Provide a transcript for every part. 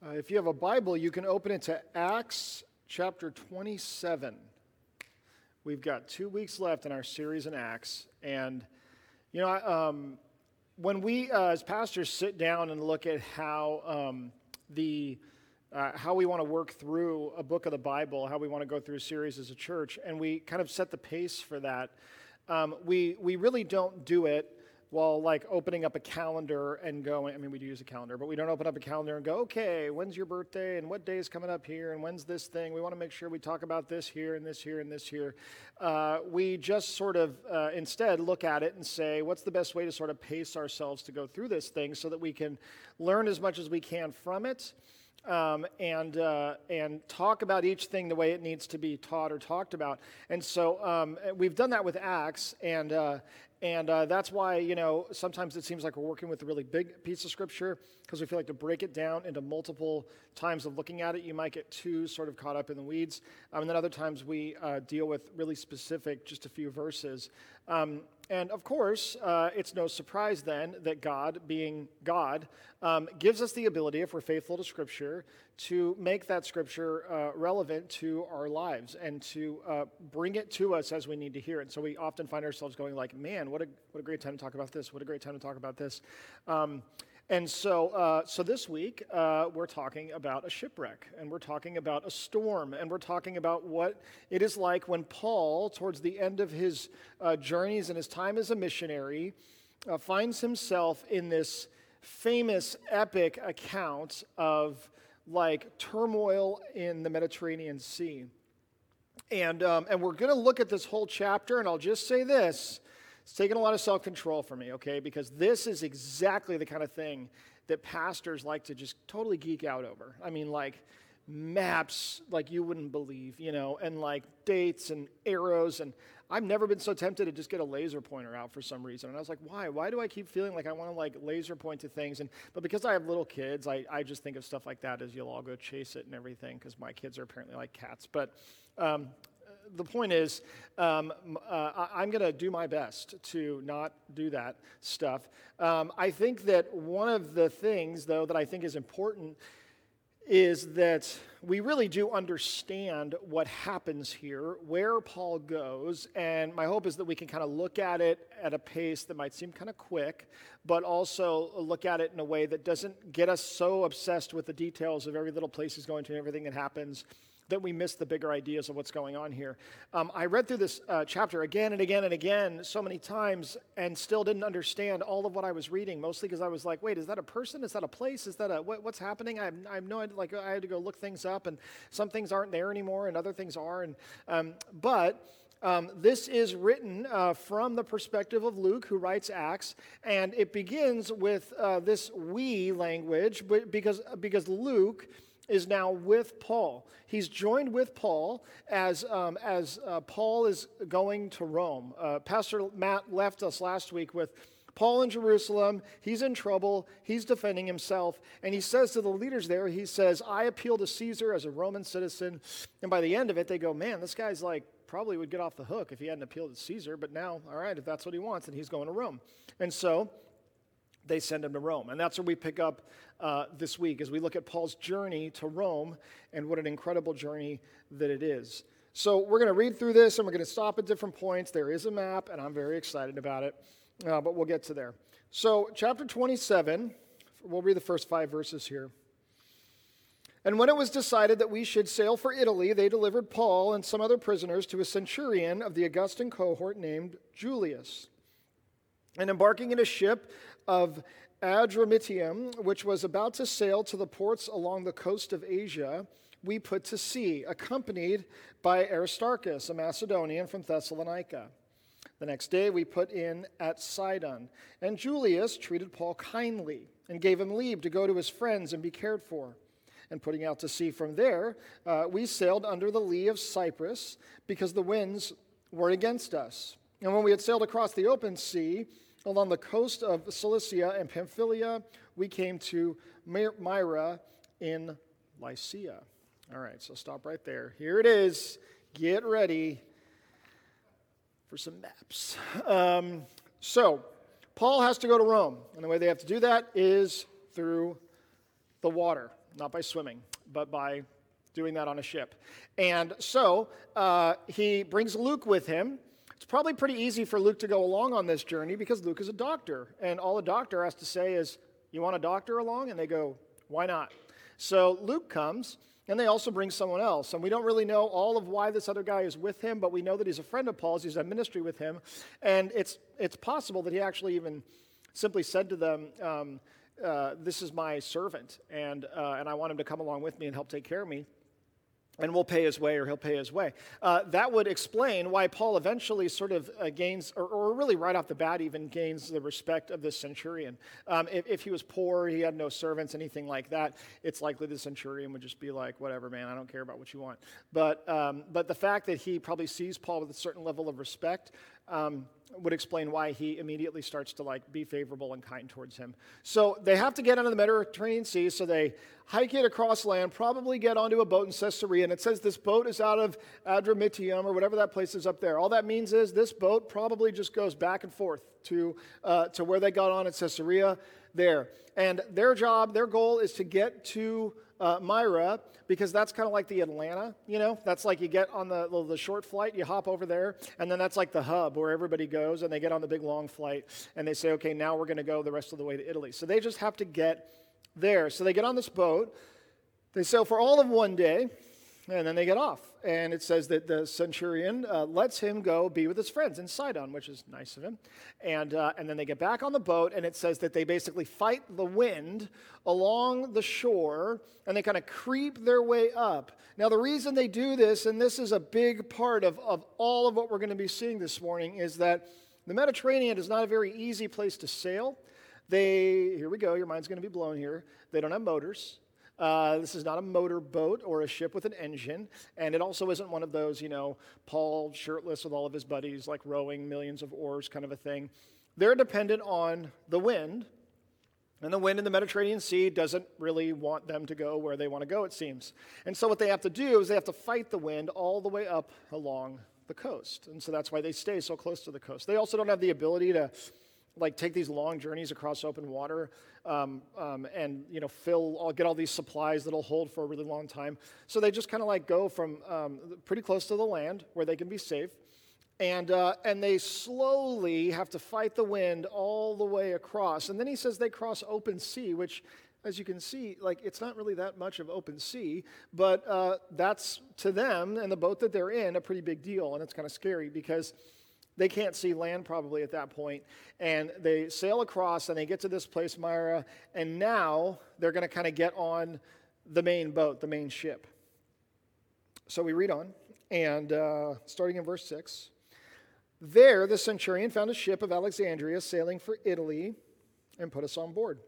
Uh, if you have a Bible, you can open it to Acts chapter 27. We've got two weeks left in our series in Acts. And, you know, um, when we uh, as pastors sit down and look at how um, the uh, how we want to work through a book of the Bible, how we want to go through a series as a church, and we kind of set the pace for that. Um, we, we really don't do it while like opening up a calendar and going, I mean, we do use a calendar, but we don't open up a calendar and go, okay, when's your birthday and what day is coming up here and when's this thing? We want to make sure we talk about this here and this here and this here. Uh, we just sort of uh, instead look at it and say, what's the best way to sort of pace ourselves to go through this thing so that we can learn as much as we can from it. Um, and uh, and talk about each thing the way it needs to be taught or talked about. And so um, we've done that with Acts, and uh, and uh, that's why, you know, sometimes it seems like we're working with a really big piece of scripture because we feel like to break it down into multiple times of looking at it, you might get too sort of caught up in the weeds. Um, and then other times we uh, deal with really specific, just a few verses. Um, and of course, uh, it's no surprise then that God, being God, um, gives us the ability, if we're faithful to Scripture, to make that Scripture uh, relevant to our lives and to uh, bring it to us as we need to hear it. So we often find ourselves going like, "Man, what a what a great time to talk about this! What a great time to talk about this!" Um, and so, uh, so this week, uh, we're talking about a shipwreck, and we're talking about a storm, and we're talking about what it is like when Paul, towards the end of his uh, journeys and his time as a missionary, uh, finds himself in this famous, epic account of like turmoil in the Mediterranean Sea. And, um, and we're going to look at this whole chapter, and I'll just say this it's taken a lot of self control for me, okay? Because this is exactly the kind of thing that pastors like to just totally geek out over. I mean, like maps like you wouldn't believe, you know, and like dates and arrows. And I've never been so tempted to just get a laser pointer out for some reason. And I was like, why? Why do I keep feeling like I want to like laser point to things? And but because I have little kids, I, I just think of stuff like that as you'll all go chase it and everything because my kids are apparently like cats. But um, the point is, um, uh, I'm going to do my best to not do that stuff. Um, I think that one of the things, though, that I think is important is that we really do understand what happens here, where Paul goes, and my hope is that we can kind of look at it at a pace that might seem kind of quick, but also look at it in a way that doesn't get us so obsessed with the details of every little place he's going to and everything that happens that we miss the bigger ideas of what's going on here. Um, I read through this uh, chapter again and again and again so many times and still didn't understand all of what I was reading, mostly because I was like, wait, is that a person? Is that a place? Is that a, what, what's happening? I have, I have no idea. Like, I had to go look things up, and some things aren't there anymore, and other things are. And, um, but um, this is written uh, from the perspective of Luke, who writes Acts, and it begins with uh, this we language because, because Luke is now with Paul. He's joined with Paul as, um, as uh, Paul is going to Rome. Uh, Pastor Matt left us last week with Paul in Jerusalem. He's in trouble. He's defending himself. And he says to the leaders there, he says, I appeal to Caesar as a Roman citizen. And by the end of it, they go, man, this guy's like, probably would get off the hook if he hadn't appealed to Caesar. But now, all right, if that's what he wants, then he's going to Rome. And so they send him to Rome. And that's where we pick up uh, this week as we look at Paul's journey to Rome and what an incredible journey that it is. So we're going to read through this and we're going to stop at different points. There is a map, and I'm very excited about it, uh, but we'll get to there. So, chapter 27, we'll read the first five verses here. And when it was decided that we should sail for Italy, they delivered Paul and some other prisoners to a centurion of the Augustan cohort named Julius. And embarking in a ship of Adramyttium, which was about to sail to the ports along the coast of Asia, we put to sea, accompanied by Aristarchus, a Macedonian from Thessalonica. The next day we put in at Sidon, and Julius treated Paul kindly and gave him leave to go to his friends and be cared for. And putting out to sea from there, uh, we sailed under the lee of Cyprus because the winds were against us. And when we had sailed across the open sea, along the coast of Cilicia and Pamphylia, we came to Myra in Lycia. All right, so stop right there. Here it is. Get ready for some maps. Um, so, Paul has to go to Rome, and the way they have to do that is through the water. not by swimming, but by doing that on a ship. And so uh, he brings Luke with him. It's probably pretty easy for Luke to go along on this journey because Luke is a doctor. And all a doctor has to say is, You want a doctor along? And they go, Why not? So Luke comes, and they also bring someone else. And we don't really know all of why this other guy is with him, but we know that he's a friend of Paul's. He's in ministry with him. And it's, it's possible that he actually even simply said to them, um, uh, This is my servant, and, uh, and I want him to come along with me and help take care of me and we'll pay his way or he'll pay his way. Uh, that would explain why Paul eventually sort of uh, gains, or, or, really right off the bat, even gains the respect of the centurion. Um, if, if, he was poor, he had no servants, anything like that, it's likely the centurion would just be like, whatever, man, I don't care about what you want. But, um, but the fact that he probably sees Paul with a certain level of respect um, would explain why he immediately starts to like be favorable and kind towards him. So they have to get onto the Mediterranean Sea, so they hike it across land, probably get onto a boat in Caesarea, and it says this boat is out of Adramyttium or whatever that place is up there. All that means is this boat probably just goes back and forth to, uh, to where they got on at Caesarea there. And their job, their goal is to get to uh, Myra because that's kind of like the Atlanta, you know? That's like you get on the, the short flight, you hop over there, and then that's like the hub where everybody goes and they get on the big long flight and they say, okay, now we're going to go the rest of the way to Italy. So they just have to get there. So they get on this boat. They sail for all of one day. And then they get off. And it says that the centurion uh, lets him go be with his friends in Sidon, which is nice of him. And, uh, and then they get back on the boat, and it says that they basically fight the wind along the shore, and they kind of creep their way up. Now, the reason they do this, and this is a big part of, of all of what we're going to be seeing this morning, is that the Mediterranean is not a very easy place to sail. They, here we go, your mind's going to be blown here. They don't have motors. Uh, this is not a motor boat or a ship with an engine, and it also isn't one of those, you know, Paul shirtless with all of his buddies, like rowing millions of oars kind of a thing. They're dependent on the wind, and the wind in the Mediterranean Sea doesn't really want them to go where they want to go, it seems. And so what they have to do is they have to fight the wind all the way up along the coast. And so that's why they stay so close to the coast. They also don't have the ability to like take these long journeys across open water um, um, and you know fill all, get all these supplies that'll hold for a really long time. So they just kind of like go from um, pretty close to the land where they can be safe and, uh, and they slowly have to fight the wind all the way across. And then he says they cross open sea which as you can see like it's not really that much of open sea but uh, that's to them and the boat that they're in a pretty big deal and it's kind of scary because they can't see land probably at that point. And they sail across and they get to this place, Myra, and now they're going to kind of get on the main boat, the main ship. So we read on, and uh, starting in verse 6 There the centurion found a ship of Alexandria sailing for Italy and put us on board.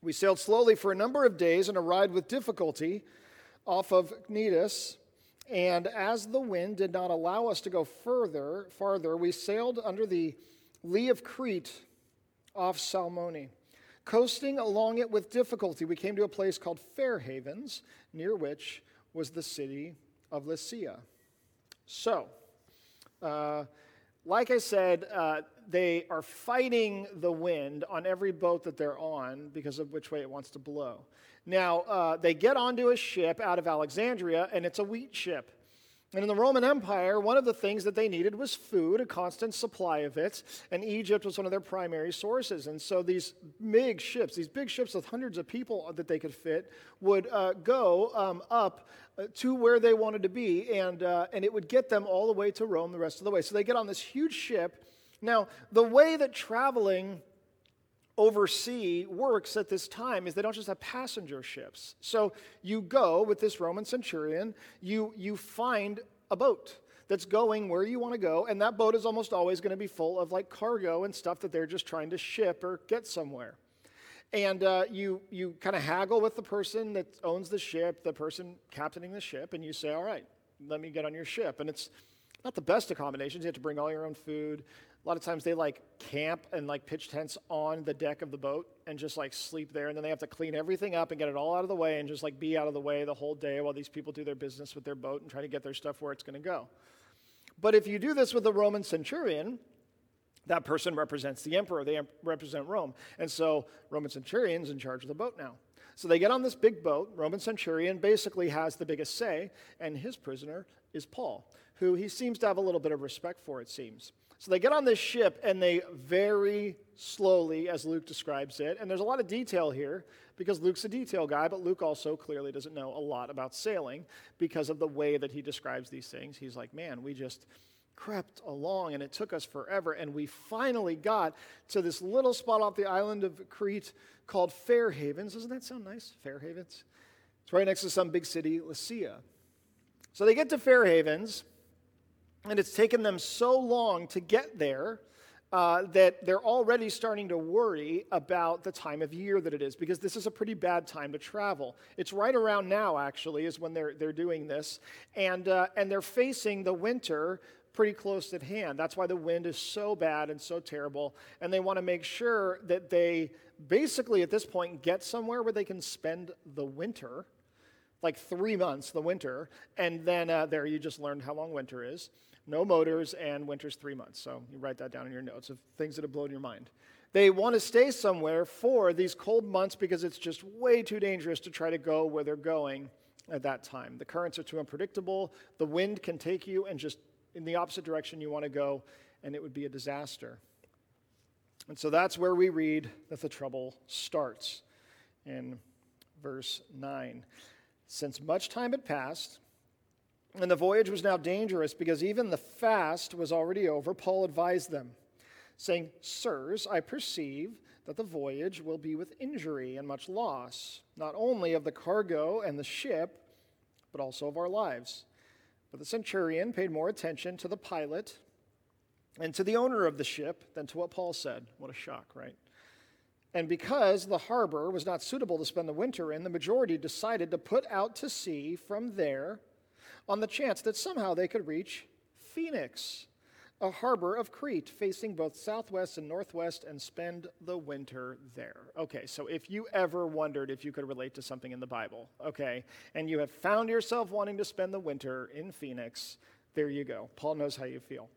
We sailed slowly for a number of days and arrived with difficulty off of Cnidus and as the wind did not allow us to go further, farther, we sailed under the lee of Crete off Salmone. Coasting along it with difficulty, we came to a place called Fair Havens, near which was the city of Lasea. So, uh, like I said, uh, they are fighting the wind on every boat that they're on because of which way it wants to blow. Now, uh, they get onto a ship out of Alexandria, and it's a wheat ship. And in the Roman Empire, one of the things that they needed was food, a constant supply of it, and Egypt was one of their primary sources. And so these big ships, these big ships with hundreds of people that they could fit, would uh, go um, up uh, to where they wanted to be, and, uh, and it would get them all the way to Rome the rest of the way. So they get on this huge ship. Now, the way that traveling oversee works at this time is they don't just have passenger ships. So you go with this Roman centurion, you, you find a boat that's going where you want to go, and that boat is almost always going to be full of like cargo and stuff that they're just trying to ship or get somewhere. And uh, you, you kind of haggle with the person that owns the ship, the person captaining the ship, and you say, All right, let me get on your ship. And it's not the best accommodations. You have to bring all your own food. A lot of times they like camp and like pitch tents on the deck of the boat and just like sleep there. And then they have to clean everything up and get it all out of the way and just like be out of the way the whole day while these people do their business with their boat and try to get their stuff where it's going to go. But if you do this with a Roman centurion, that person represents the emperor. They represent Rome. And so Roman centurion's in charge of the boat now. So they get on this big boat. Roman centurion basically has the biggest say, and his prisoner is Paul, who he seems to have a little bit of respect for, it seems. So they get on this ship and they very slowly, as Luke describes it, and there's a lot of detail here because Luke's a detail guy, but Luke also clearly doesn't know a lot about sailing because of the way that he describes these things. He's like, man, we just crept along and it took us forever. And we finally got to this little spot off the island of Crete called Fair Havens. Doesn't that sound nice? Fair Havens? It's right next to some big city, Lasea. So they get to Fair Havens, and it's taken them so long to get there uh, that they're already starting to worry about the time of year that it is because this is a pretty bad time to travel. It's right around now, actually, is when they're, they're doing this. And, uh, and they're facing the winter pretty close at hand. That's why the wind is so bad and so terrible. And they want to make sure that they basically, at this point, get somewhere where they can spend the winter like three months, the winter, and then uh, there you just learned how long winter is no motors, and winter's three months. So you write that down in your notes of things that have blown your mind. They want to stay somewhere for these cold months because it's just way too dangerous to try to go where they're going at that time. The currents are too unpredictable. The wind can take you and just in the opposite direction you want to go, and it would be a disaster. And so that's where we read that the trouble starts in verse 9. Since much time had passed, and the voyage was now dangerous because even the fast was already over. Paul advised them, saying, Sirs, I perceive that the voyage will be with injury and much loss, not only of the cargo and the ship, but also of our lives. But the centurion paid more attention to the pilot and to the owner of the ship than to what Paul said. What a shock, right? And because the harbor was not suitable to spend the winter in, the majority decided to put out to sea from there on the chance that somehow they could reach Phoenix, a harbor of Crete facing both southwest and northwest, and spend the winter there. Okay, so if you ever wondered if you could relate to something in the Bible, okay, and you have found yourself wanting to spend the winter in Phoenix, there you go. Paul knows how you feel.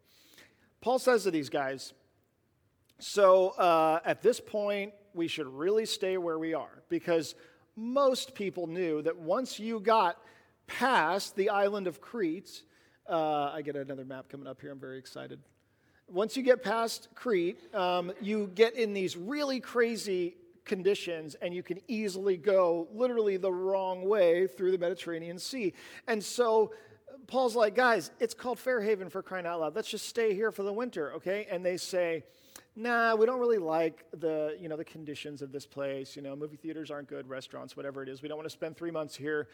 Paul says to these guys, so uh, at this point, we should really stay where we are because most people knew that once you got past the island of Crete, uh, I get another map coming up here. I'm very excited. Once you get past Crete, um, you get in these really crazy conditions and you can easily go literally the wrong way through the Mediterranean Sea. And so Paul's like, guys, it's called Fairhaven for crying out loud. Let's just stay here for the winter, okay? And they say, nah, we don't really like the, you know, the conditions of this place. You know, movie theaters aren't good, restaurants, whatever it is. We don't want to spend three months here.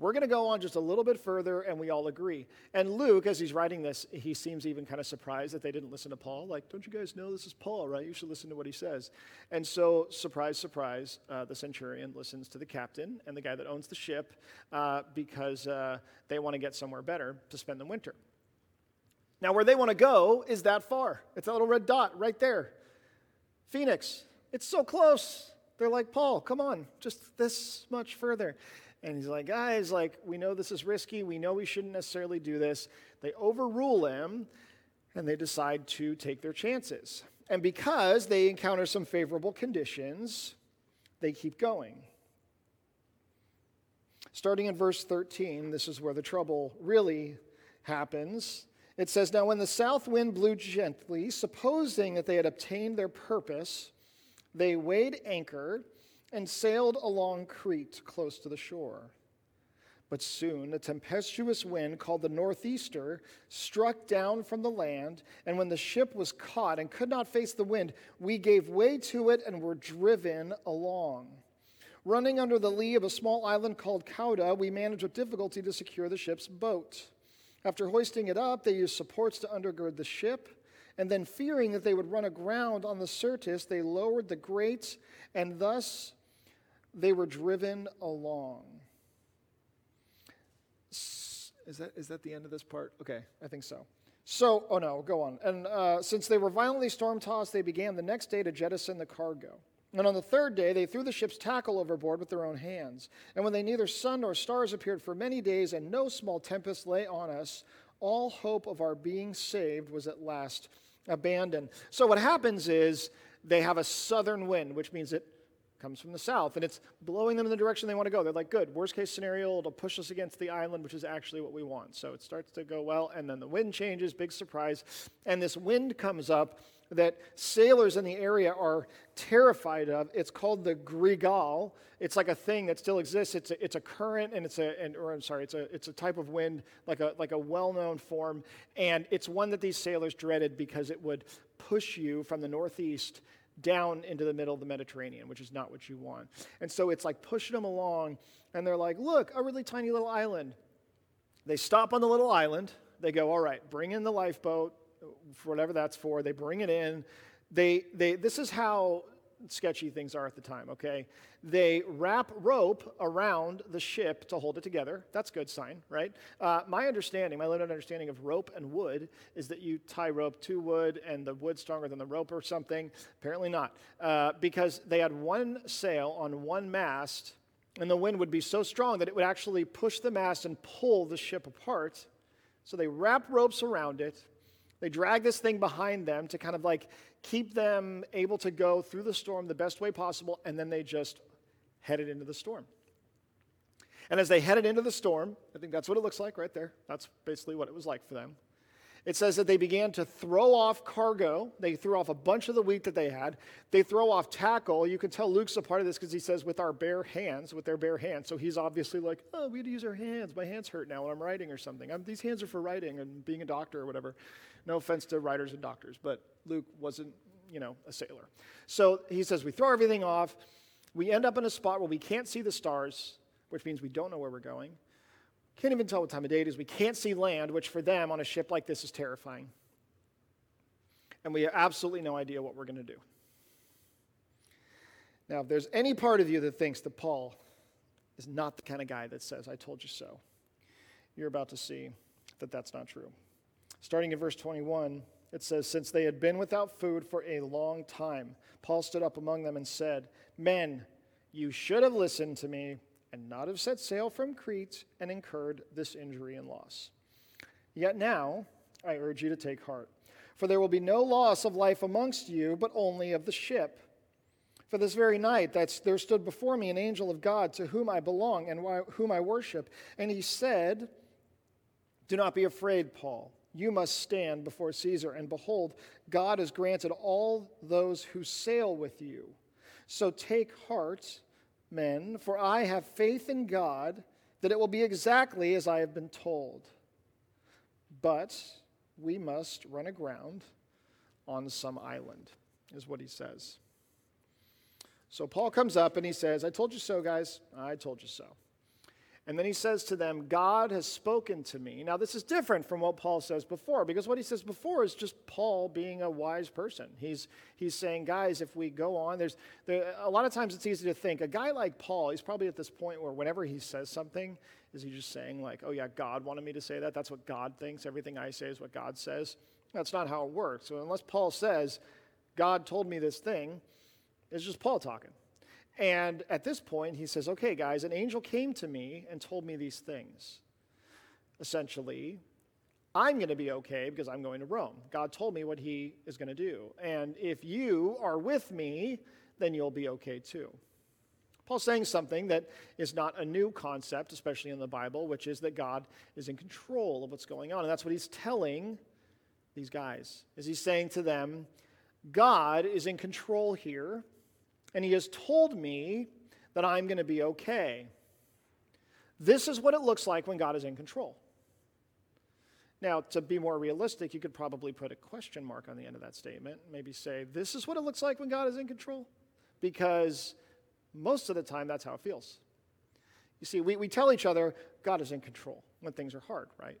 We're going to go on just a little bit further, and we all agree. And Luke, as he's writing this, he seems even kind of surprised that they didn't listen to Paul. Like, don't you guys know this is Paul, right? You should listen to what he says. And so, surprise, surprise, uh, the centurion listens to the captain and the guy that owns the ship uh, because uh, they want to get somewhere better to spend the winter. Now, where they want to go is that far. It's that little red dot right there. Phoenix. It's so close. They're like, Paul, come on, just this much further. And he's like, guys, like, we know this is risky. We know we shouldn't necessarily do this. They overrule him and they decide to take their chances. And because they encounter some favorable conditions, they keep going. Starting in verse 13, this is where the trouble really happens. It says, Now when the south wind blew gently, supposing that they had obtained their purpose, they weighed anchor and sailed along Crete close to the shore. But soon a tempestuous wind called the Northeaster struck down from the land, and when the ship was caught and could not face the wind, we gave way to it and were driven along. Running under the lee of a small island called Cauda, we managed with difficulty to secure the ship's boat. After hoisting it up, they used supports to undergird the ship, and then fearing that they would run aground on the Syrtis, they lowered the grates, and thus they were driven along. Is that, is that the end of this part? Okay, I think so. So, oh no, go on. And uh, since they were violently storm tossed, they began the next day to jettison the cargo. And on the third day, they threw the ship's tackle overboard with their own hands. And when they neither sun nor stars appeared for many days, and no small tempest lay on us, all hope of our being saved was at last abandoned. So, what happens is they have a southern wind, which means it comes from the south, and it's blowing them in the direction they want to go. They're like, good, worst case scenario, it'll push us against the island, which is actually what we want. So it starts to go well, and then the wind changes, big surprise. And this wind comes up that sailors in the area are terrified of. It's called the Gregale. It's like a thing that still exists. It's a, it's a current, and it's a, and, or I'm sorry, it's a, it's a type of wind, like a, like a well-known form, and it's one that these sailors dreaded because it would push you from the northeast down into the middle of the Mediterranean, which is not what you want. And so it's like pushing them along, and they're like, look, a really tiny little island. They stop on the little island. They go, all right, bring in the lifeboat, for whatever that's for. They bring it in. They, they, this is how sketchy things are at the time, okay? They wrap rope around the ship to hold it together. That's good sign, right? Uh, my understanding, my limited understanding of rope and wood is that you tie rope to wood and the wood stronger than the rope or something. Apparently not, uh, because they had one sail on one mast and the wind would be so strong that it would actually push the mast and pull the ship apart. So they wrap ropes around it. They drag this thing behind them to kind of like keep them able to go through the storm the best way possible, and then they just headed into the storm. And as they headed into the storm, I think that's what it looks like right there. That's basically what it was like for them. It says that they began to throw off cargo. They threw off a bunch of the wheat that they had. They throw off tackle. You can tell Luke's a part of this because he says, with our bare hands, with their bare hands. So he's obviously like, oh, we had to use our hands. My hands hurt now when I'm writing or something. I'm, these hands are for writing and being a doctor or whatever. No offense to writers and doctors, but Luke wasn't, you know, a sailor. So he says, we throw everything off. We end up in a spot where we can't see the stars, which means we don't know where we're going. Can't even tell what time of day it is. We can't see land, which for them on a ship like this is terrifying. And we have absolutely no idea what we're going to do. Now, if there's any part of you that thinks that Paul is not the kind of guy that says, I told you so, you're about to see that that's not true. Starting in verse 21, it says, Since they had been without food for a long time, Paul stood up among them and said, Men, you should have listened to me and not have set sail from Crete and incurred this injury and loss. Yet now I urge you to take heart, for there will be no loss of life amongst you, but only of the ship. For this very night there stood before me an angel of God to whom I belong and whom I worship, and he said, Do not be afraid, Paul you must stand before Caesar. And behold, God has granted all those who sail with you. So take heart, men, for I have faith in God that it will be exactly as I have been told. But we must run aground on some island, is what he says. So Paul comes up and he says, I told you so, guys. I told you so. And then he says to them, God has spoken to me. Now, this is different from what Paul says before, because what he says before is just Paul being a wise person. He's, he's saying, guys, if we go on, there's there, a lot of times it's easy to think a guy like Paul, he's probably at this point where whenever he says something, is he just saying, like, oh, yeah, God wanted me to say that? That's what God thinks. Everything I say is what God says. That's not how it works. So, unless Paul says, God told me this thing, it's just Paul talking. And at this point, he says, Okay, guys, an angel came to me and told me these things. Essentially, I'm going to be okay because I'm going to Rome. God told me what he is going to do. And if you are with me, then you'll be okay too. Paul's saying something that is not a new concept, especially in the Bible, which is that God is in control of what's going on. And that's what he's telling these guys. Is he's saying to them, God is in control here and he has told me that I'm going to be okay. This is what it looks like when God is in control. Now, to be more realistic, you could probably put a question mark on the end of that statement. Maybe say, This is what it looks like when God is in control. Because most of the time, that's how it feels. You see, we, we tell each other God is in control when things are hard, right?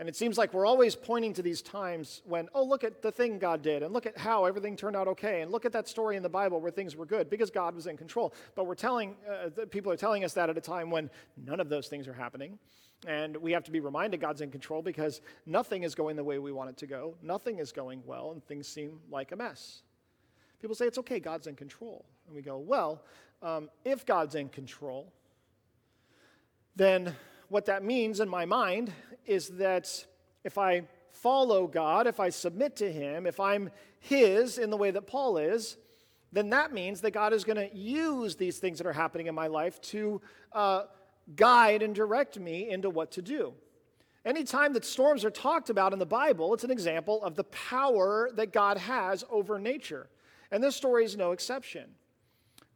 And it seems like we're always pointing to these times when, oh, look at the thing God did, and look at how everything turned out okay, and look at that story in the Bible where things were good because God was in control. But we're telling, uh, people are telling us that at a time when none of those things are happening. And we have to be reminded God's in control because nothing is going the way we want it to go. Nothing is going well, and things seem like a mess. People say, it's okay, God's in control. And we go, well, um, if God's in control, then what that means in my mind is that if I follow God, if I submit to Him, if I'm His in the way that Paul is, then that means that God is going to use these things that are happening in my life to uh, guide and direct me into what to do. Anytime that storms are talked about in the Bible, it's an example of the power that God has over nature. And this story is no exception.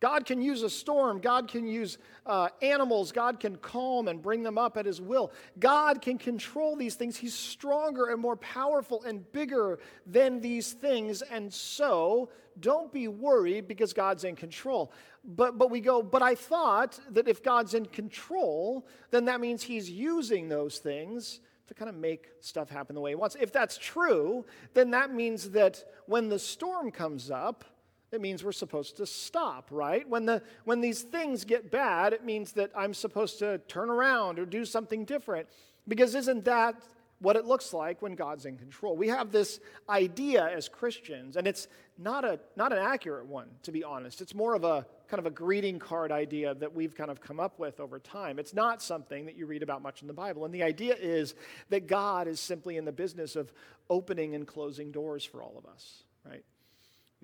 God can use a storm. God can use uh, animals. God can calm and bring them up at His will. God can control these things. He's stronger and more powerful and bigger than these things. And so, don't be worried because God's in control. But, but we go, but I thought that if God's in control, then that means He's using those things to kind of make stuff happen the way He wants. If that's true, then that means that when the storm comes up, it means we're supposed to stop, right? When, the, when these things get bad, it means that I'm supposed to turn around or do something different. Because isn't that what it looks like when God's in control? We have this idea as Christians, and it's not, a, not an accurate one, to be honest. It's more of a kind of a greeting card idea that we've kind of come up with over time. It's not something that you read about much in the Bible. And the idea is that God is simply in the business of opening and closing doors for all of us, right?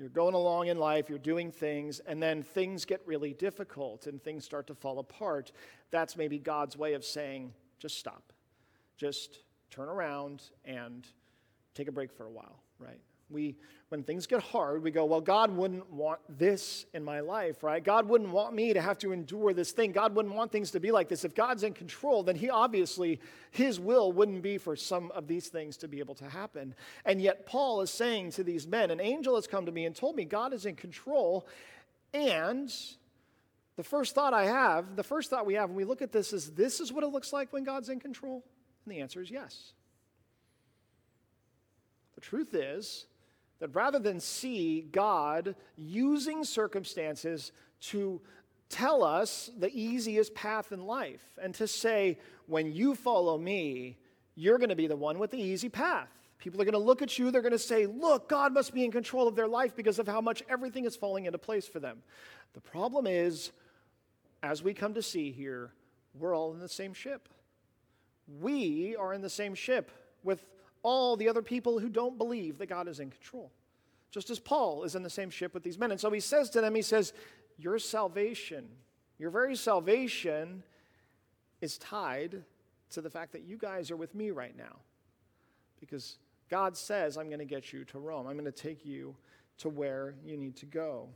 You're going along in life, you're doing things, and then things get really difficult and things start to fall apart. That's maybe God's way of saying, just stop. Just turn around and take a break for a while, right? We, when things get hard, we go, well, God wouldn't want this in my life, right? God wouldn't want me to have to endure this thing. God wouldn't want things to be like this. If God's in control, then He obviously, His will wouldn't be for some of these things to be able to happen. And yet, Paul is saying to these men, an angel has come to me and told me God is in control. And the first thought I have, the first thought we have when we look at this is this is what it looks like when God's in control? And the answer is yes. The truth is, that rather than see God using circumstances to tell us the easiest path in life and to say, when you follow me, you're going to be the one with the easy path. People are going to look at you, they're going to say, Look, God must be in control of their life because of how much everything is falling into place for them. The problem is, as we come to see here, we're all in the same ship. We are in the same ship with all the other people who don't believe that God is in control. Just as Paul is in the same ship with these men. And so he says to them, he says, Your salvation, your very salvation is tied to the fact that you guys are with me right now. Because God says, I'm going to get you to Rome. I'm going to take you to where you need to go.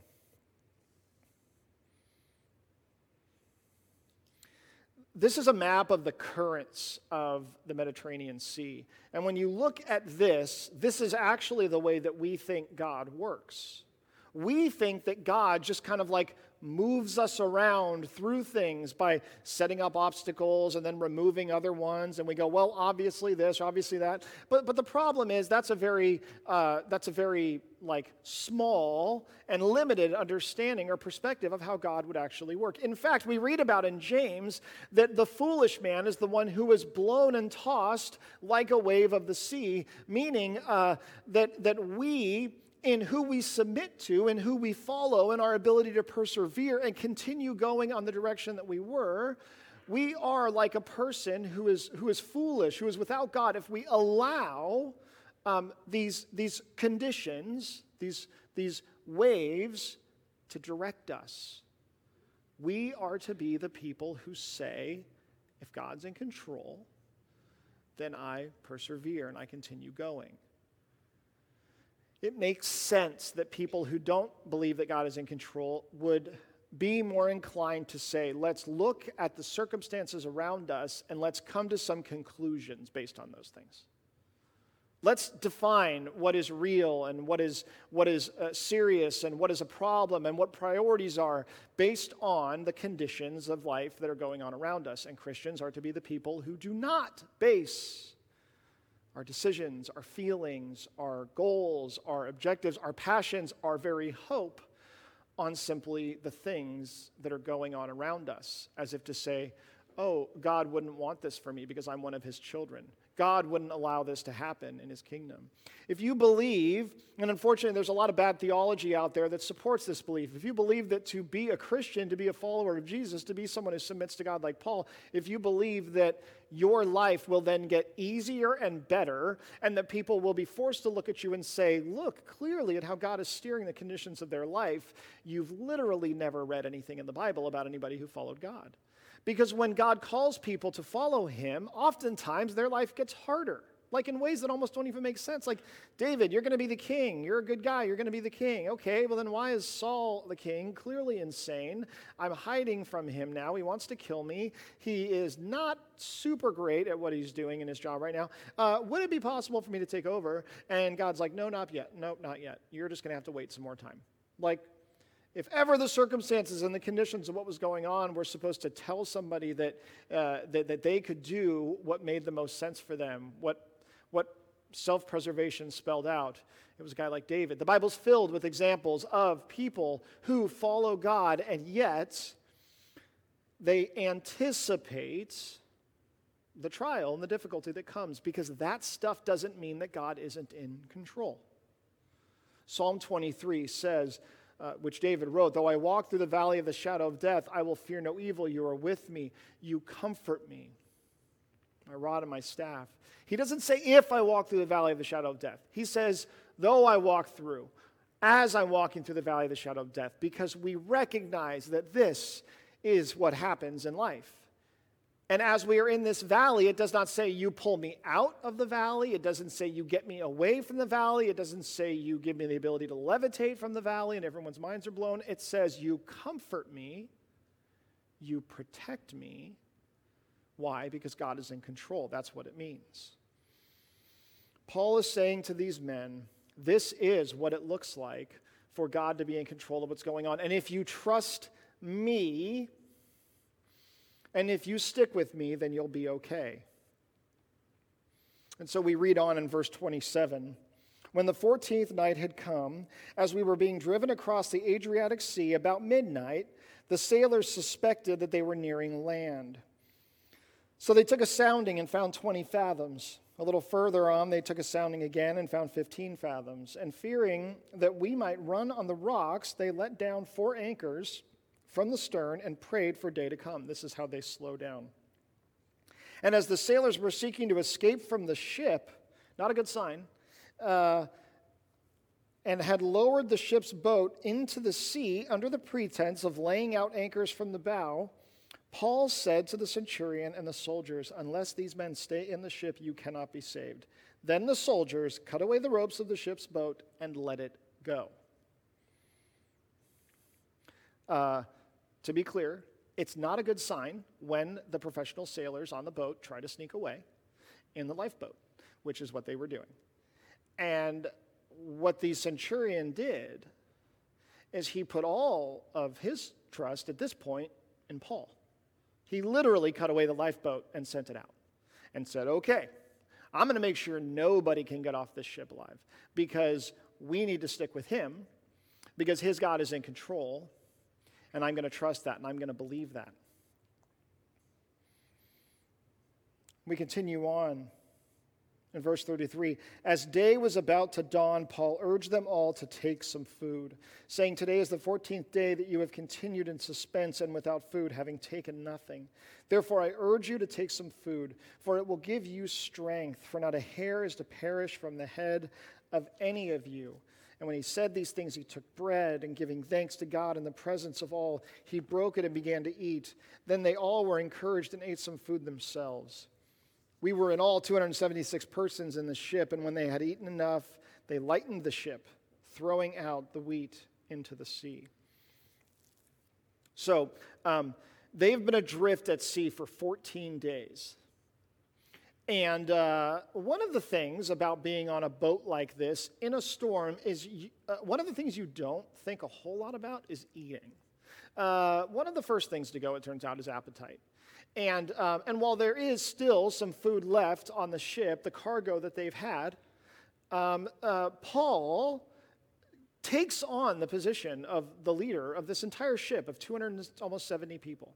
This is a map of the currents of the Mediterranean Sea. And when you look at this, this is actually the way that we think God works. We think that God just kind of like moves us around through things by setting up obstacles and then removing other ones. And we go, well, obviously this, obviously that. But, but the problem is that's a very, uh, that's a very like small and limited understanding or perspective of how God would actually work. In fact, we read about in James that the foolish man is the one who is blown and tossed like a wave of the sea, meaning uh, that, that we in who we submit to and who we follow and our ability to persevere and continue going on the direction that we were, we are like a person who is, who is foolish, who is without God. If we allow um, these, these conditions, these, these waves to direct us, we are to be the people who say, if God's in control, then I persevere and I continue going it makes sense that people who don't believe that God is in control would be more inclined to say, let's look at the circumstances around us and let's come to some conclusions based on those things. Let's define what is real and what is, what is uh, serious and what is a problem and what priorities are based on the conditions of life that are going on around us. And Christians are to be the people who do not base our decisions, our feelings, our goals, our objectives, our passions, our very hope on simply the things that are going on around us, as if to say, oh, God wouldn't want this for me because I'm one of his children. God wouldn't allow this to happen in his kingdom. If you believe, and unfortunately, there's a lot of bad theology out there that supports this belief. If you believe that to be a Christian, to be a follower of Jesus, to be someone who submits to God like Paul, if you believe that your life will then get easier and better, and that people will be forced to look at you and say, Look clearly at how God is steering the conditions of their life, you've literally never read anything in the Bible about anybody who followed God. Because when God calls people to follow him, oftentimes their life gets harder, like in ways that almost don't even make sense. Like, David, you're going to be the king. You're a good guy. You're going to be the king. Okay, well, then why is Saul the king? Clearly insane. I'm hiding from him now. He wants to kill me. He is not super great at what he's doing in his job right now. Uh, would it be possible for me to take over? And God's like, no, not yet. No, not yet. You're just going to have to wait some more time. Like, if ever the circumstances and the conditions of what was going on were supposed to tell somebody that, uh, that, that they could do what made the most sense for them, what, what self preservation spelled out, it was a guy like David. The Bible's filled with examples of people who follow God and yet they anticipate the trial and the difficulty that comes because that stuff doesn't mean that God isn't in control. Psalm 23 says, uh, which David wrote Though I walk through the valley of the shadow of death, I will fear no evil. You are with me. You comfort me. My rod and my staff. He doesn't say, if I walk through the valley of the shadow of death. He says, though I walk through, as I'm walking through the valley of the shadow of death, because we recognize that this is what happens in life. And as we are in this valley, it does not say you pull me out of the valley. It doesn't say you get me away from the valley. It doesn't say you give me the ability to levitate from the valley and everyone's minds are blown. It says you comfort me, you protect me. Why? Because God is in control. That's what it means. Paul is saying to these men, this is what it looks like for God to be in control of what's going on. And if you trust me, and if you stick with me, then you'll be okay. And so we read on in verse 27. When the 14th night had come, as we were being driven across the Adriatic Sea about midnight, the sailors suspected that they were nearing land. So they took a sounding and found 20 fathoms. A little further on, they took a sounding again and found 15 fathoms. And fearing that we might run on the rocks, they let down four anchors from the stern and prayed for day to come. This is how they slow down. And as the sailors were seeking to escape from the ship, not a good sign, uh, and had lowered the ship's boat into the sea under the pretense of laying out anchors from the bow, Paul said to the centurion and the soldiers, Unless these men stay in the ship, you cannot be saved. Then the soldiers cut away the ropes of the ship's boat and let it go. Uh, to be clear, it's not a good sign when the professional sailors on the boat try to sneak away in the lifeboat, which is what they were doing. And what the centurion did is he put all of his trust at this point in Paul. He literally cut away the lifeboat and sent it out and said, Okay, I'm going to make sure nobody can get off this ship alive because we need to stick with him because his God is in control and I'm going to trust that and I'm going to believe that. We continue on in verse 33. As day was about to dawn, Paul urged them all to take some food, saying, Today is the 14th day that you have continued in suspense and without food, having taken nothing. Therefore, I urge you to take some food, for it will give you strength, for not a hair is to perish from the head of any of you. And when he said these things, he took bread and giving thanks to God in the presence of all, he broke it and began to eat. Then they all were encouraged and ate some food themselves. We were in all 276 persons in the ship, and when they had eaten enough, they lightened the ship, throwing out the wheat into the sea. So um, they've been adrift at sea for 14 days. And uh, one of the things about being on a boat like this in a storm is you, uh, one of the things you don't think a whole lot about is eating. Uh, one of the first things to go, it turns out, is appetite. And, um, and while there is still some food left on the ship, the cargo that they've had, um, uh, Paul takes on the position of the leader of this entire ship of 200 almost 70 people.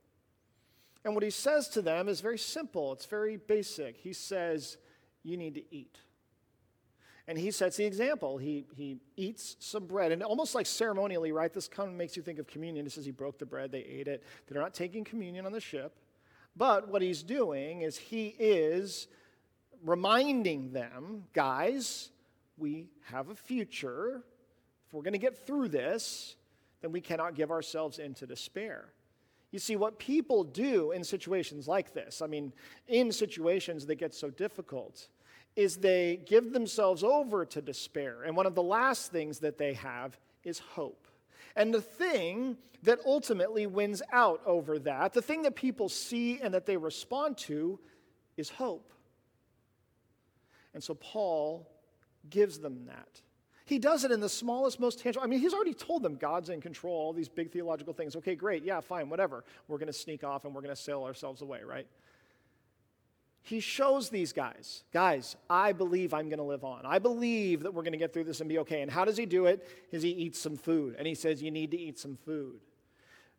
And what he says to them is very simple, it's very basic. He says, You need to eat. And he sets the example. He, he eats some bread, and almost like ceremonially, right? This kind of makes you think of communion. It says he broke the bread, they ate it. They're not taking communion on the ship. But what he's doing is he is reminding them, guys, we have a future. If we're going to get through this, then we cannot give ourselves into despair. You see, what people do in situations like this, I mean, in situations that get so difficult, is they give themselves over to despair. And one of the last things that they have is hope. And the thing that ultimately wins out over that, the thing that people see and that they respond to, is hope. And so Paul gives them that. He does it in the smallest, most tangible. I mean, he's already told them God's in control, all these big theological things. Okay, great. Yeah, fine, whatever. We're going to sneak off and we're going to sail ourselves away, right? he shows these guys, guys, I believe I'm going to live on. I believe that we're going to get through this and be okay. And how does he do it? Is he eats some food. And he says, You need to eat some food.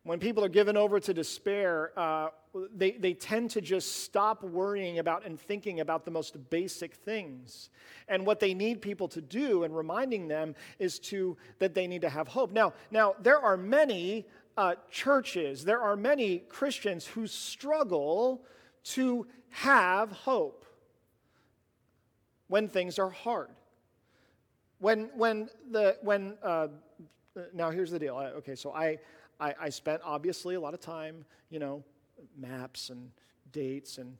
When people are given over to despair, uh, they, they tend to just stop worrying about and thinking about the most basic things. And what they need people to do and reminding them is to that they need to have hope. Now, now there are many uh, churches, there are many Christians who struggle to have hope when things are hard. When, when the, when, uh, now here's the deal. okay, so I, I, I spent obviously a lot of time, you know, maps and dates and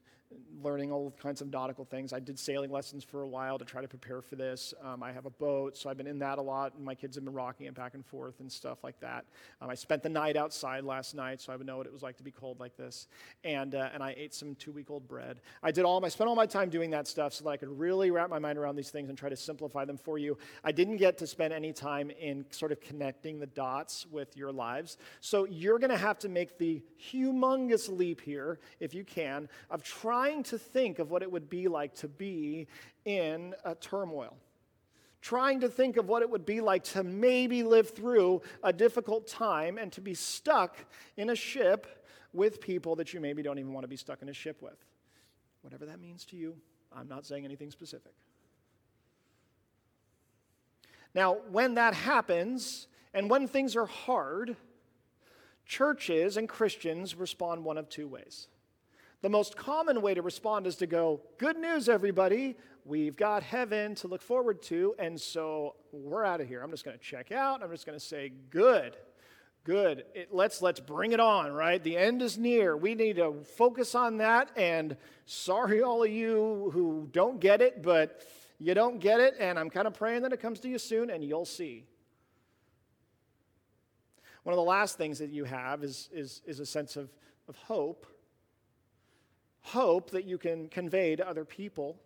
learning all kinds of nautical things. I did sailing lessons for a while to try to prepare for this. Um, I have a boat, so I've been in that a lot, and my kids have been rocking it back and forth and stuff like that. Um, I spent the night outside last night, so I would know what it was like to be cold like this. And, uh, and I ate some two week old bread. I did all my, spent all my time doing that stuff so that I could really wrap my mind around these things and try to simplify them for you. I didn't get to spend any time in sort of connecting the dots with your lives. So you're going to have to make the humongous leap here, if you can, of trying to think of what it would be like to be in a turmoil. Trying to think of what it would be like to maybe live through a difficult time and to be stuck in a ship with people that you maybe don't even want to be stuck in a ship with. Whatever that means to you, I'm not saying anything specific. Now, when that happens, and when things are hard, churches and Christians respond one of two ways. The most common way to respond is to go, Good news, everybody. We've got heaven to look forward to. And so we're out of here. I'm just going to check out. I'm just going to say, Good. Good. It, let's let's bring it on, right? The end is near. We need to focus on that. And sorry, all of you who don't get it, but you don't get it. And I'm kind of praying that it comes to you soon, and you'll see. One of the last things that you have is, is, is a sense of, of hope hope that you can convey to other people.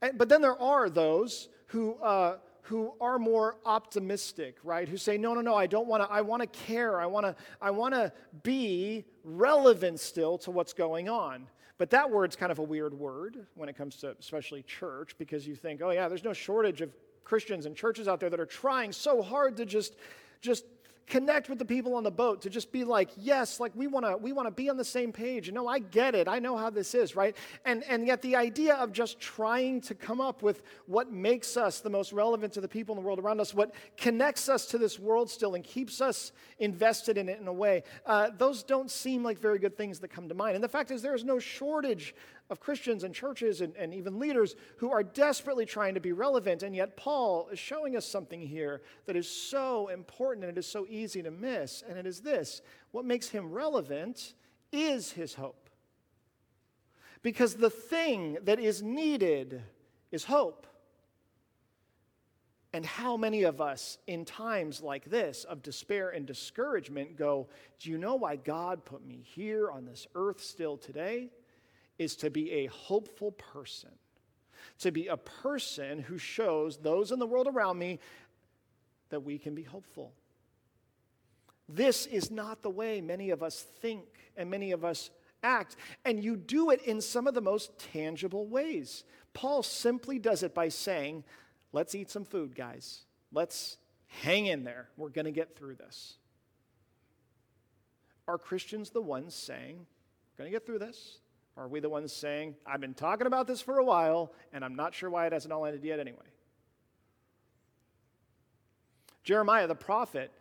And, but then there are those who, uh, who are more optimistic, right? Who say, no, no, no, I don't want to, I want to care. I want to, I want to be relevant still to what's going on. But that word's kind of a weird word when it comes to especially church because you think, oh yeah, there's no shortage of Christians and churches out there that are trying so hard to just, just connect with the people on the boat to just be like yes like we want to we want to be on the same page. You know i get it. I know how this is right? And and yet the idea of just trying to come up with what makes us the most relevant to the people in the world around us what connects us to this world still and keeps us invested in it in a way uh, those don't seem like very good things that come to mind. And the fact is there is no shortage of Christians and churches and, and even leaders who are desperately trying to be relevant. And yet, Paul is showing us something here that is so important and it is so easy to miss. And it is this what makes him relevant is his hope. Because the thing that is needed is hope. And how many of us in times like this of despair and discouragement go, Do you know why God put me here on this earth still today? Is to be a hopeful person, to be a person who shows those in the world around me that we can be hopeful. This is not the way many of us think and many of us act, and you do it in some of the most tangible ways. Paul simply does it by saying, Let's eat some food, guys. Let's hang in there. We're going to get through this. Are Christians the ones saying, we're going to get through this? Are we the ones saying, I've been talking about this for a while, and I'm not sure why it hasn't all ended yet anyway? Jeremiah the prophet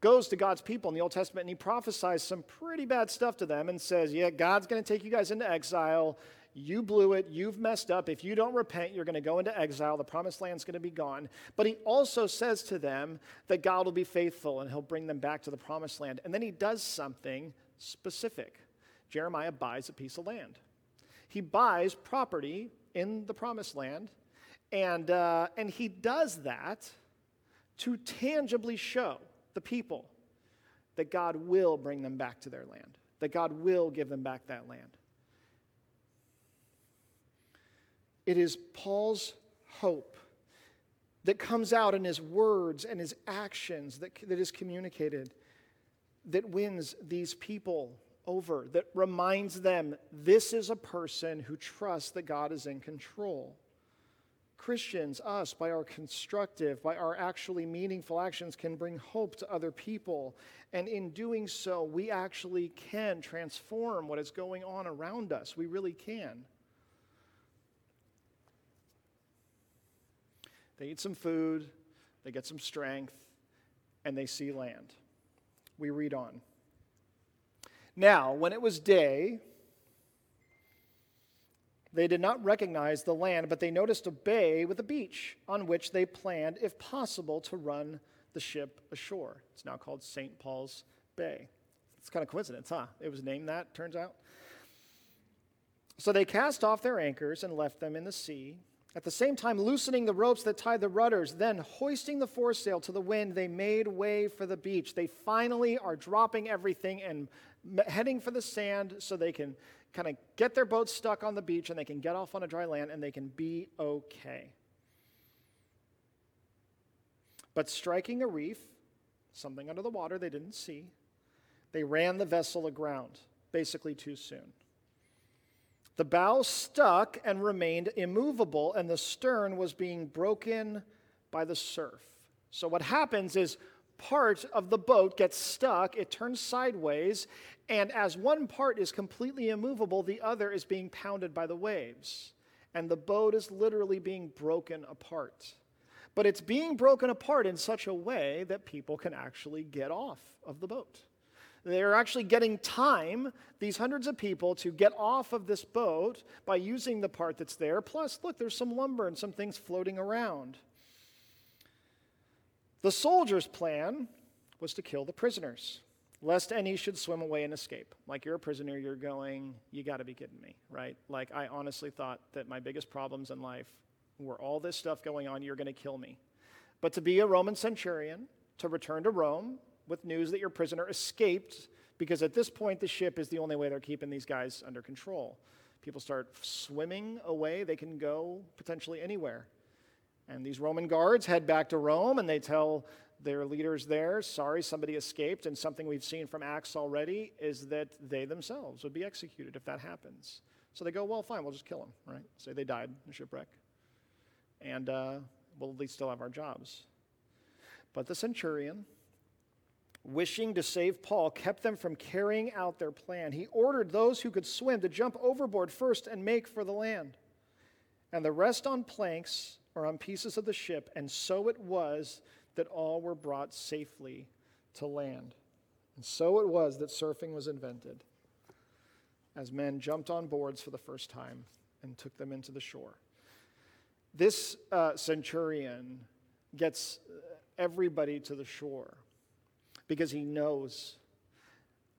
goes to God's people in the Old Testament and he prophesies some pretty bad stuff to them and says, Yeah, God's going to take you guys into exile. You blew it. You've messed up. If you don't repent, you're going to go into exile. The promised land's going to be gone. But he also says to them that God will be faithful and he'll bring them back to the promised land. And then he does something specific. Jeremiah buys a piece of land. He buys property in the promised land, and, uh, and he does that to tangibly show the people that God will bring them back to their land, that God will give them back that land. It is Paul's hope that comes out in his words and his actions that, that is communicated that wins these people over, that reminds them this is a person who trusts that God is in control. Christians, us, by our constructive, by our actually meaningful actions, can bring hope to other people. And in doing so, we actually can transform what is going on around us. We really can. They eat some food, they get some strength, and they see land. We read on. Now, when it was day, they did not recognize the land, but they noticed a bay with a beach on which they planned, if possible, to run the ship ashore. It's now called St. Paul's Bay. It's kind of coincidence, huh? It was named that, turns out. So they cast off their anchors and left them in the sea at the same time, loosening the ropes that tied the rudders, then hoisting the foresail to the wind, they made way for the beach. They finally are dropping everything and heading for the sand so they can kind of get their boat stuck on the beach and they can get off on a dry land and they can be okay. But striking a reef, something under the water they didn't see, they ran the vessel aground, basically too soon. The bow stuck and remained immovable, and the stern was being broken by the surf. So, what happens is part of the boat gets stuck, it turns sideways, and as one part is completely immovable, the other is being pounded by the waves. And the boat is literally being broken apart. But it's being broken apart in such a way that people can actually get off of the boat. They're actually getting time, these hundreds of people, to get off of this boat by using the part that's there. Plus, look, there's some lumber and some things floating around. The soldiers' plan was to kill the prisoners, lest any should swim away and escape. Like you're a prisoner, you're going, you got to be kidding me, right? Like I honestly thought that my biggest problems in life were all this stuff going on, you're to kill me. But to be a Roman centurion, to return to Rome, with news that your prisoner escaped because at this point the ship is the only way they're keeping these guys under control. People start swimming away, they can go potentially anywhere. And these Roman guards head back to Rome and they tell their leaders there, sorry, somebody escaped. And something we've seen from Acts already is that they themselves would be executed if that happens. So they go, well, fine, we'll just kill them, right? Say they died in a shipwreck. And uh, we'll at least still have our jobs. But the centurion, wishing to save Paul, kept them from carrying out their plan. He ordered those who could swim to jump overboard first and make for the land, and the rest on planks or on pieces of the ship. And so it was that all were brought safely to land. And so it was that surfing was invented, as men jumped on boards for the first time and took them into the shore. This uh, centurion gets everybody to the shore because he knows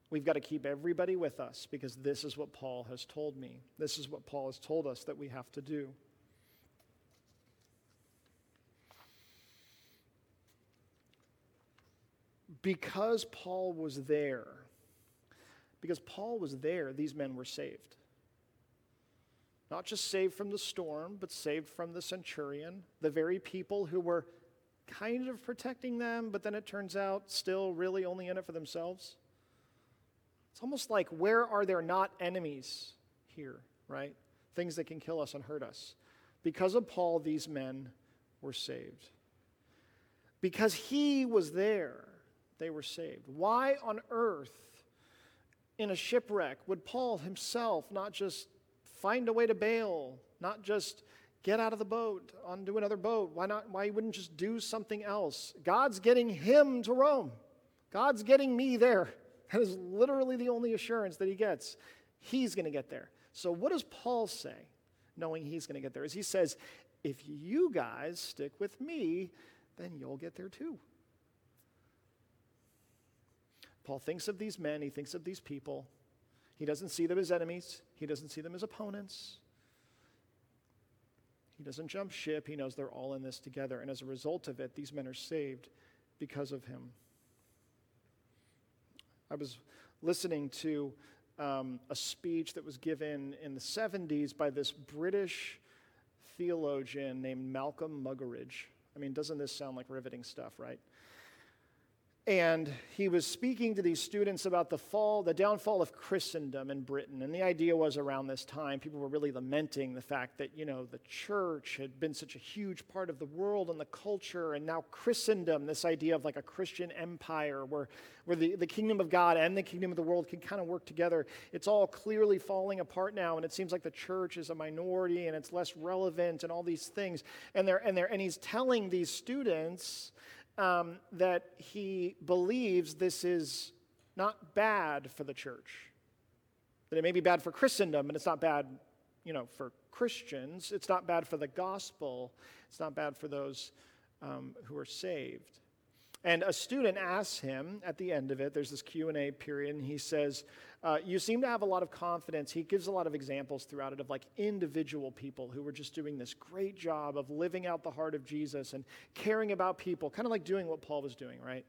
we've got to keep everybody with us because this is what Paul has told me. This is what Paul has told us that we have to do. Because Paul was there, because Paul was there, these men were saved. Not just saved from the storm, but saved from the centurion, the very people who were kind of protecting them, but then it turns out still really only in it for themselves. It's almost like where are there not enemies here, right? Things that can kill us and hurt us. Because of Paul, these men were saved. Because he was there, they were saved. Why on earth in a shipwreck, would Paul himself not just find a way to bail, not just get out of the boat onto another boat? Why not? Why he wouldn't just do something else? God's getting him to Rome. God's getting me there. That is literally the only assurance that he gets. He's going to get there. So, what does Paul say, knowing he's going to get there? Is he says, if you guys stick with me, then you'll get there too. Paul thinks of these men, he thinks of these people. He doesn't see them as enemies, he doesn't see them as opponents. He doesn't jump ship. He knows they're all in this together. And as a result of it, these men are saved because of him. I was listening to um, a speech that was given in the 70s by this British theologian named Malcolm Muggeridge. I mean, doesn't this sound like riveting stuff, right? And he was speaking to these students about the fall, the downfall of Christendom in Britain. And the idea was around this time, people were really lamenting the fact that, you know, the church had been such a huge part of the world and the culture, and now Christendom, this idea of like a Christian empire where, where the, the kingdom of God and the kingdom of the world can kind of work together. It's all clearly falling apart now, and it seems like the church is a minority and it's less relevant and all these things. And, they're, and, they're, and he's telling these students, um, that he believes this is not bad for the church. That it may be bad for Christendom, and it's not bad, you know, for Christians. It's not bad for the gospel. It's not bad for those um, who are saved. And a student asks him at the end of it, there's this Q&A period, and he says, uh, you seem to have a lot of confidence. He gives a lot of examples throughout it of like individual people who were just doing this great job of living out the heart of Jesus and caring about people, kind of like doing what Paul was doing, right?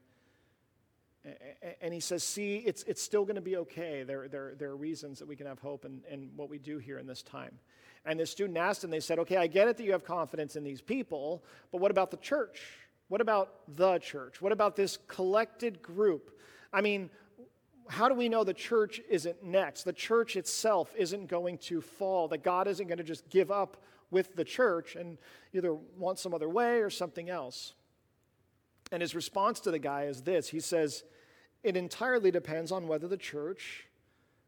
And he says, see, it's, it's still going to be okay. There, there, there are reasons that we can have hope in, in what we do here in this time. And the student asked him, they said, okay, I get it that you have confidence in these people, but what about the church? What about the church? What about this collected group? I mean, how do we know the church isn't next? The church itself isn't going to fall, that God isn't going to just give up with the church and either want some other way or something else. And his response to the guy is this He says, It entirely depends on whether the church,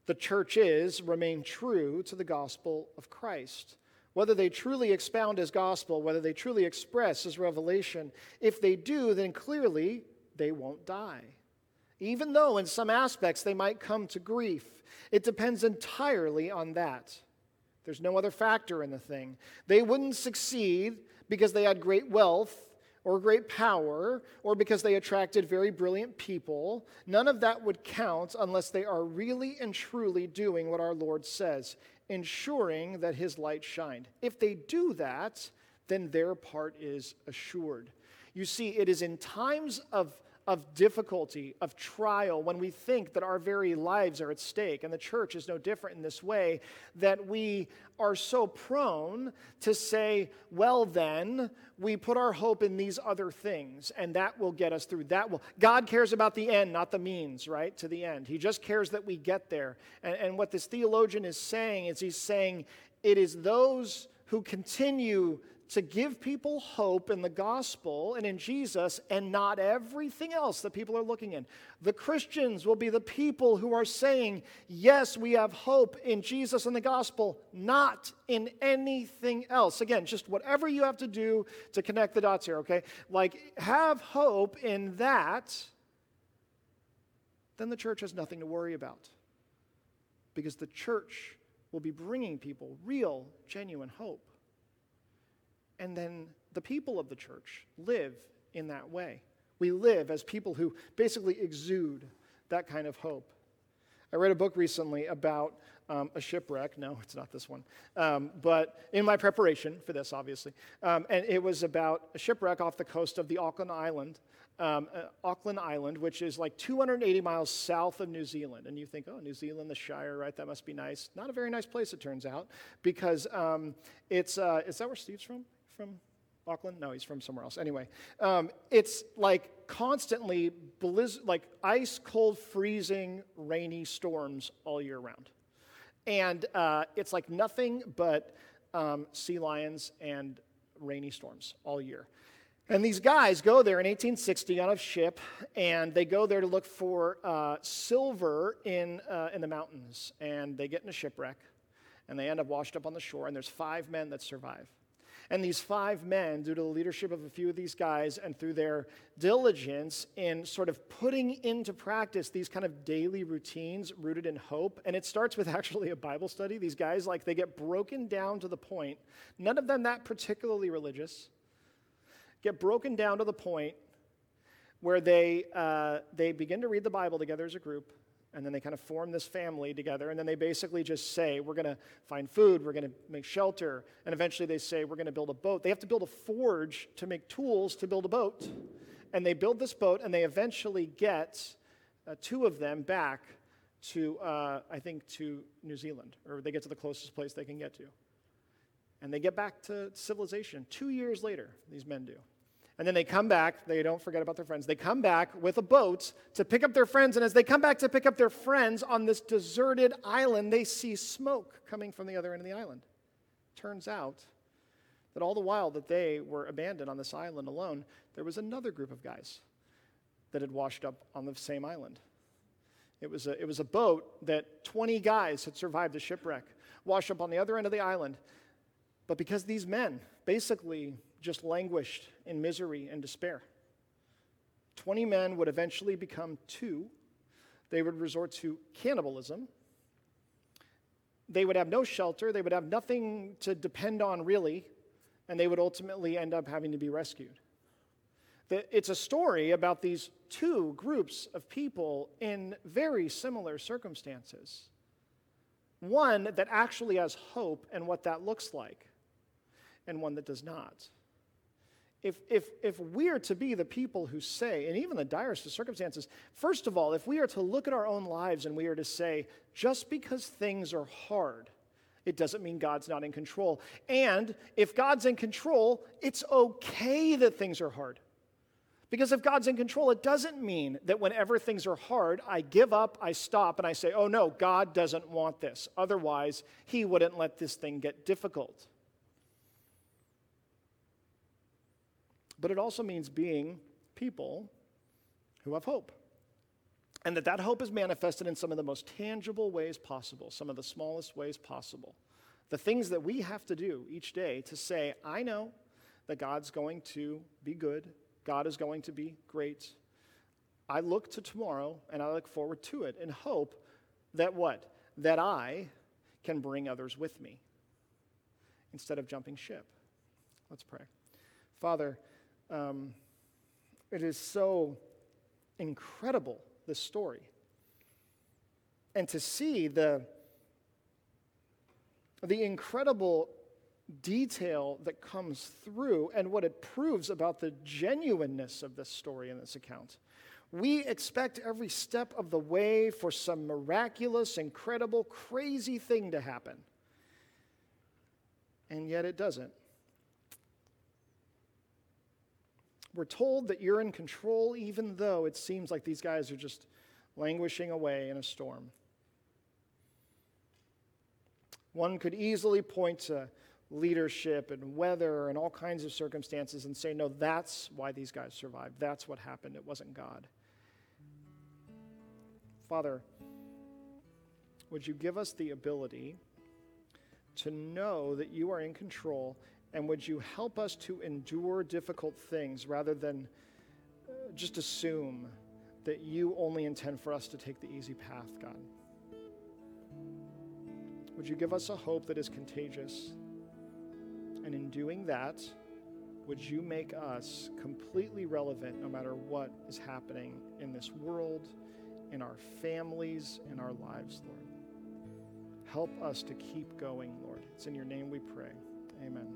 the church is, remain true to the gospel of Christ whether they truly expound his gospel, whether they truly express his revelation. If they do, then clearly they won't die. Even though in some aspects they might come to grief, it depends entirely on that. There's no other factor in the thing. They wouldn't succeed because they had great wealth or great power or because they attracted very brilliant people. None of that would count unless they are really and truly doing what our Lord says ensuring that his light shined. If they do that, then their part is assured. You see, it is in times of, of difficulty, of trial, when we think that our very lives are at stake, and the church is no different in this way, that we are so prone to say, well, then, we put our hope in these other things, and that will get us through. That will. God cares about the end, not the means, right? To the end. He just cares that we get there. And, and what this theologian is saying is he's saying it is those who continue to give people hope in the gospel and in Jesus and not everything else that people are looking in. The Christians will be the people who are saying, Yes, we have hope in Jesus and the gospel, not in anything else. Again, just whatever you have to do to connect the dots here, okay? Like, have hope in that, then the church has nothing to worry about. Because the church will be bringing people real, genuine hope. And then the people of the church live in that way. We live as people who basically exude that kind of hope. I read a book recently about um, a shipwreck. No, it's not this one. Um, but in my preparation for this, obviously, um, and it was about a shipwreck off the coast of the Auckland Island, um, uh, Auckland Island, which is like 280 miles south of New Zealand. And you think, oh, New Zealand, the Shire, right? That must be nice. Not a very nice place, it turns out, because um, it's, uh, is that where Steve's from? From Auckland? No, he's from somewhere else. Anyway, um, it's like constantly blizz- like ice cold, freezing, rainy storms all year round. And uh, it's like nothing but um, sea lions and rainy storms all year. And these guys go there in 1860 on a ship, and they go there to look for uh, silver in, uh, in the mountains. And they get in a shipwreck, and they end up washed up on the shore, and there's five men that survive. And these five men, due to the leadership of a few of these guys and through their diligence in sort of putting into practice these kind of daily routines rooted in hope, and it starts with actually a Bible study. These guys, like, they get broken down to the point, none of them that particularly religious, get broken down to the point where they, uh, they begin to read the Bible together as a group and then they kind of form this family together and then they basically just say we're going to find food we're going to make shelter and eventually they say we're going to build a boat. They have to build a forge to make tools to build a boat and they build this boat and they eventually get uh, two of them back to uh, i think to new zealand or they get to the closest place they can get to. And they get back to civilization two years later these men do and then they come back, they don't forget about their friends. They come back with a boat to pick up their friends. And as they come back to pick up their friends on this deserted island, they see smoke coming from the other end of the island. Turns out that all the while that they were abandoned on this island alone, there was another group of guys that had washed up on the same island. It was a, it was a boat that 20 guys had survived the shipwreck, washed up on the other end of the island. But because these men basically just languished in misery and despair. 20 men would eventually become two. They would resort to cannibalism. They would have no shelter. They would have nothing to depend on, really. And they would ultimately end up having to be rescued. It's a story about these two groups of people in very similar circumstances. One that actually has hope and what that looks like, and one that does not if, if, if we are to be the people who say, and even the direst of circumstances, first of all, if we are to look at our own lives and we are to say, just because things are hard, it doesn't mean God's not in control. And if God's in control, it's okay that things are hard. Because if God's in control, it doesn't mean that whenever things are hard, I give up, I stop, and I say, oh no, God doesn't want this. Otherwise, He wouldn't let this thing get difficult. But it also means being people who have hope. And that that hope is manifested in some of the most tangible ways possible, some of the smallest ways possible. The things that we have to do each day to say, I know that God's going to be good, God is going to be great. I look to tomorrow and I look forward to it and hope that what? That I can bring others with me instead of jumping ship. Let's pray. Father, um, it is so incredible, this story. And to see the, the incredible detail that comes through and what it proves about the genuineness of this story in this account. We expect every step of the way for some miraculous, incredible, crazy thing to happen. And yet it doesn't. We're told that you're in control, even though it seems like these guys are just languishing away in a storm. One could easily point to leadership and weather and all kinds of circumstances and say, no, that's why these guys survived. That's what happened. It wasn't God. Father, would you give us the ability to know that you are in control and would you help us to endure difficult things rather than uh, just assume that you only intend for us to take the easy path, God? Would you give us a hope that is contagious? And in doing that, would you make us completely relevant no matter what is happening in this world, in our families, in our lives, Lord? Help us to keep going, Lord. It's in your name we pray. Amen.